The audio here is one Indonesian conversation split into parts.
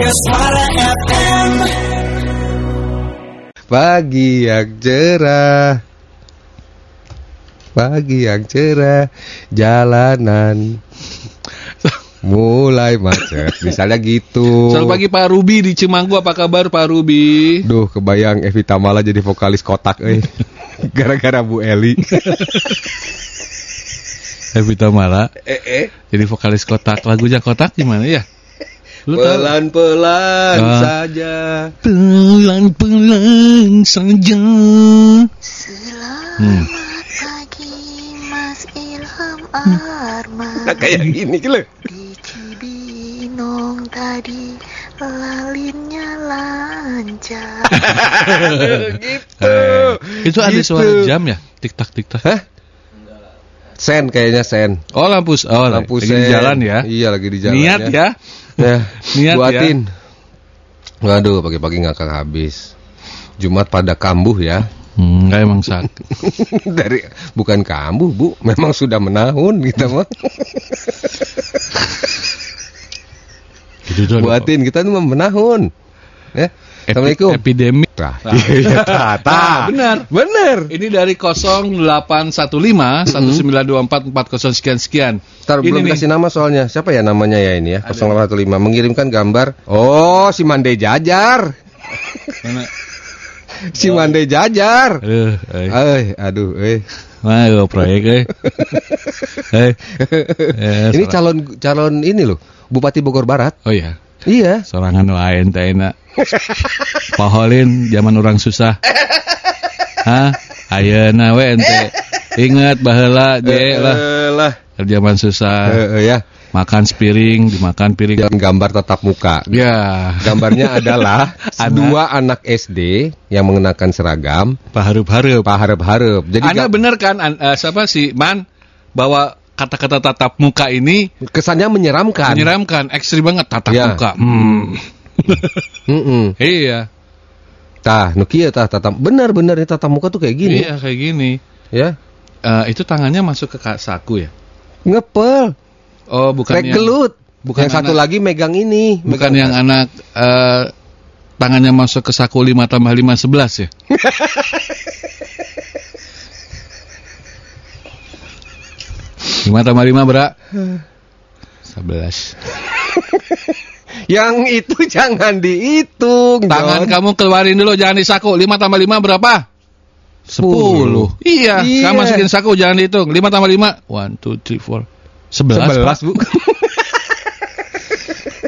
Suara FM. Pagi yang cerah. Pagi yang cerah. Jalanan. Mulai macet. Misalnya gitu. Selamat pagi Pak Ruby di Cimanggu. Apa kabar Pak Ruby? Duh kebayang Evi Tamala jadi vokalis kotak eh. Gara-gara Bu Eli. Evita Mala Eh eh. jadi vokalis kotak. Lagunya kotak gimana ya? Pelan-pelan Ah. saja Pelan-pelan saja. Hmm. pagi Mas Ilham Arman Nah, Kayak gini gitu Di Cibinong tadi lalinnya lancar Gitu Eh, itu ada Gitu. suara jam ya? Tik tak tik tak. Hah? Sen kayaknya sen Oh lampu oh Lampu lagi sen di jalan ya. Iya lagi di jalan Niat ya. Ya, Niat buatin. Waduh, pagi-pagi ngakak habis. Jumat pada kambuh ya. Hmm, enggak emang sakit. Dari bukan kambuh, Bu. Memang sudah menahun kita mah. Gitu. Buatin kita tuh menahun. Ya. Epi- Assalamualaikum. Epidemi. Tah, iya, tah, tah. Nah, benar. Benar. Ini dari 0815 1924 40 sekian sekian. Ntar belum nih. kasih nama soalnya. Siapa ya namanya ya ini ya? 0815 mengirimkan gambar. Oh, si Mande Jajar. Mana? Si Mande Jajar. Aduh, eh. Eh, aduh, eh. Wah, gua proyek eh. Eh. Eh, Ini sora- calon calon ini loh, Bupati Bogor Barat. Oh iya, Iya. sorangan lain teh enak. Paholin zaman orang susah. Hah? Ayeuna we ente. Ingat baheula je lah. Lah. Zaman susah. Ya. Makan sepiring, dimakan piring. Dan gambar tatap muka. Ya, Gambarnya adalah Anak. dua anak SD yang mengenakan seragam, paharup-harup. Pak harap-harap. Jadi Anda bener kan an- eh, siapa sih Man bahwa kata-kata tatap muka ini kesannya menyeramkan. menyeramkan, ekstrim banget tatap Ya. muka. Hmm. Mm-mm. iya, Tah, nukia tah tatap benar-benar ini tatap muka tuh kayak gini, iya kayak gini. ya. Eh, itu tangannya masuk ke saku ya? Ngepel, Oh, bukan yang gelut. bukan yang satu anak- lagi megang ini, bukan megang- yang anak eh, tangannya masuk ke saku 5 tambah 5 11 ya? Lima tambah lima berak? Sebelas. yang itu jangan dihitung. Tangan John. kamu keluarin dulu, jangan di saku. 5 tambah 5 berapa? 10. Iya, Iya. kamu masukin saku, jangan dihitung. 5 tambah 5. 1, 2, 3, 4. 11, Sebelas, Pak. Bu.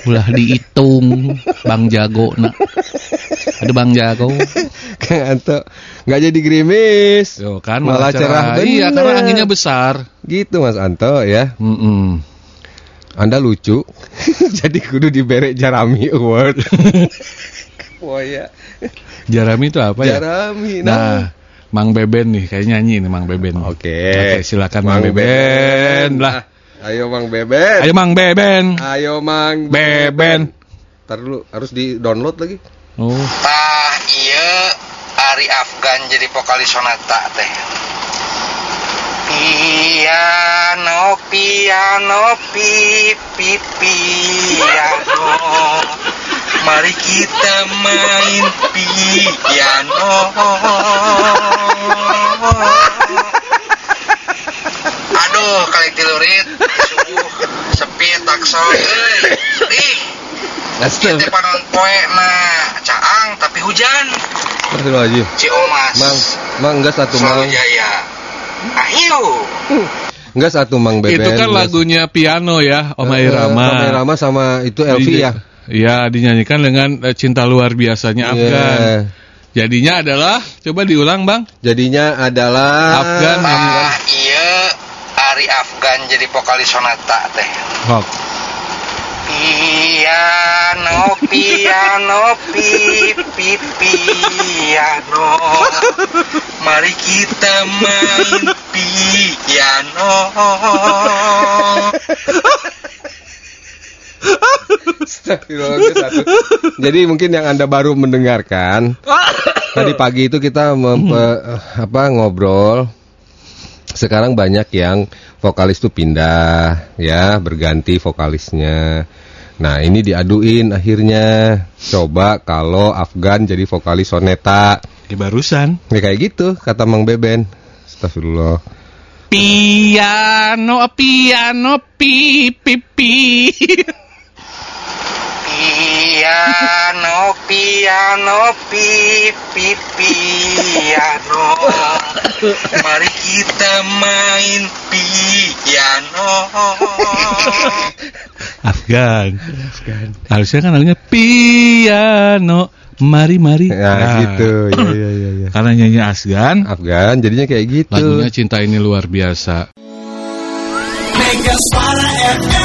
Ulah dihitung. Bang Jago, nak. Ada Bang Jago. Kang Anto nggak jadi gerimis. Tuh kan, Malah cerah Iya, bener. karena anginnya besar. Gitu Mas Anto ya. Mm-mm. Anda lucu. jadi kudu diberi Jarami Award. oh ya. Jarami itu apa ya? Jarami. Nah, Nah. Mang Beben nih, kayak nyanyi nih Mang Beben. Oke. Oke, silakan Mang Beben. Lah. Ayo Mang Beben. Ayo Mang Beben. Ayo Mang Beben. Ntar dulu harus di-download lagi. Oh. Tah iya Ari Afgan jadi vokalis sonata teh. Piano, piano, pipi, piano. Mari kita main piano. Aduh, kali tilurit. Sungguh sepi takso. Sedih Kita panon poe na caang tapi hujan Astagfirullahaladzim. Omas Mang, Mang enggak satu Selalu Mang. jaya Ayo Enggak satu Mang Beben. Itu kan enggak- lagunya piano ya, Om Eh, Irama. Om Irama sama itu Elvi ya. Iya, dinyanyikan dengan eh, cinta luar biasanya Afgan. Iya. Jadinya adalah coba diulang, Bang. Jadinya adalah Afgan yang Ah iya Ari Afgan jadi vokalis sonata teh Hok. Piano, piano, pipi, piano Mari kita main piano satu. Jadi mungkin yang Anda baru mendengarkan tadi pagi itu kita mempe- apa ngobrol. Sekarang banyak yang vokalis tuh pindah ya berganti vokalisnya Nah ini diaduin akhirnya Coba kalau Afgan jadi vokalis soneta Ya barusan. Ya kayak gitu kata Mang Beben Astagfirullah Piano, piano, pi, pi, pi. Piano, piano, pi, pi, piano. Mari kita main piano. Afgan. Harusnya kan namanya piano. Mari, mari. Ya Nah, gitu ya, ya, ya, ya. Karena nyanyi Afgan, Afgan jadinya kayak gitu lagunya cinta ini luar biasa. Mega Suara FM